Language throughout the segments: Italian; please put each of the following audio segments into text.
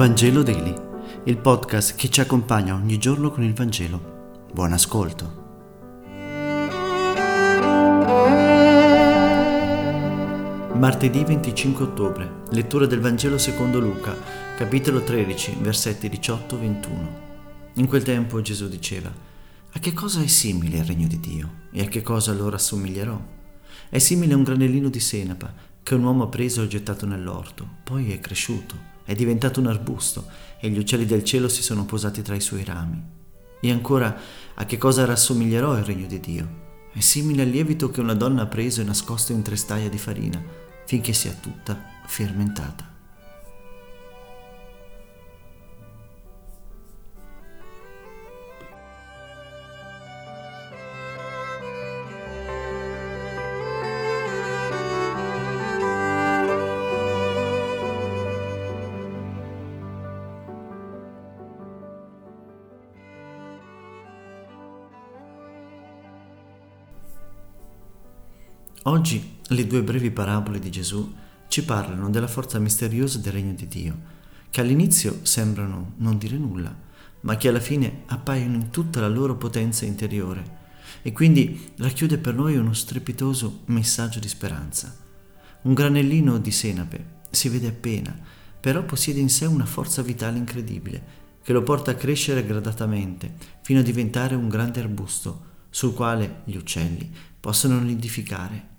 Vangelo Daily, il podcast che ci accompagna ogni giorno con il Vangelo. Buon ascolto. Martedì 25 ottobre, lettura del Vangelo secondo Luca, capitolo 13, versetti 18-21. In quel tempo Gesù diceva, a che cosa è simile il regno di Dio e a che cosa allora assomiglierò? È simile a un granellino di senapa che un uomo ha preso e gettato nell'orto, poi è cresciuto è diventato un arbusto e gli uccelli del cielo si sono posati tra i suoi rami. E ancora, a che cosa rassomiglierò il regno di Dio? È simile al lievito che una donna ha preso e nascosto in tre staglia di farina, finché sia tutta fermentata. Oggi le due brevi parabole di Gesù ci parlano della forza misteriosa del regno di Dio, che all'inizio sembrano non dire nulla, ma che alla fine appaiono in tutta la loro potenza interiore e quindi racchiude per noi uno strepitoso messaggio di speranza. Un granellino di senape si vede appena, però possiede in sé una forza vitale incredibile che lo porta a crescere gradatamente fino a diventare un grande arbusto sul quale gli uccelli possono nidificare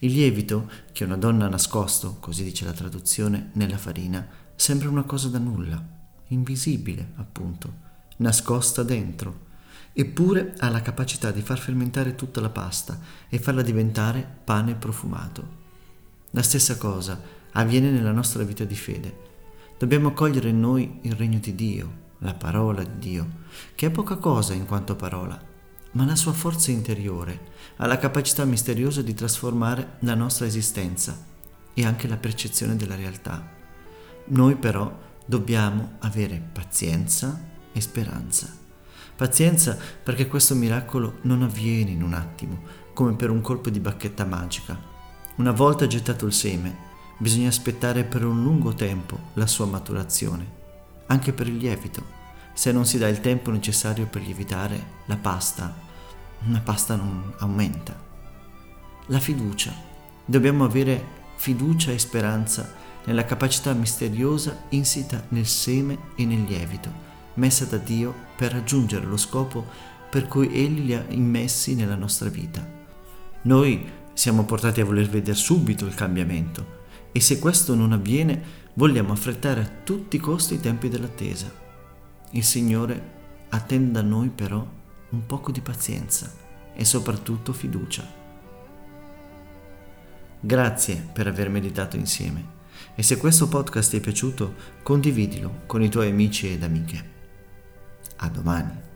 il lievito, che una donna ha nascosto, così dice la traduzione, nella farina, sembra una cosa da nulla, invisibile, appunto, nascosta dentro. Eppure ha la capacità di far fermentare tutta la pasta e farla diventare pane profumato. La stessa cosa avviene nella nostra vita di fede. Dobbiamo accogliere in noi il regno di Dio, la parola di Dio, che è poca cosa in quanto parola, ma la sua forza interiore ha la capacità misteriosa di trasformare la nostra esistenza e anche la percezione della realtà. Noi però dobbiamo avere pazienza e speranza. Pazienza perché questo miracolo non avviene in un attimo, come per un colpo di bacchetta magica. Una volta gettato il seme, bisogna aspettare per un lungo tempo la sua maturazione, anche per il lievito se non si dà il tempo necessario per lievitare la pasta, la pasta non aumenta. La fiducia. Dobbiamo avere fiducia e speranza nella capacità misteriosa insita nel seme e nel lievito, messa da Dio per raggiungere lo scopo per cui Egli li ha immessi nella nostra vita. Noi siamo portati a voler vedere subito il cambiamento e se questo non avviene vogliamo affrettare a tutti i costi i tempi dell'attesa. Il Signore attende da noi però un poco di pazienza e soprattutto fiducia. Grazie per aver meditato insieme e se questo podcast ti è piaciuto condividilo con i tuoi amici ed amiche. A domani.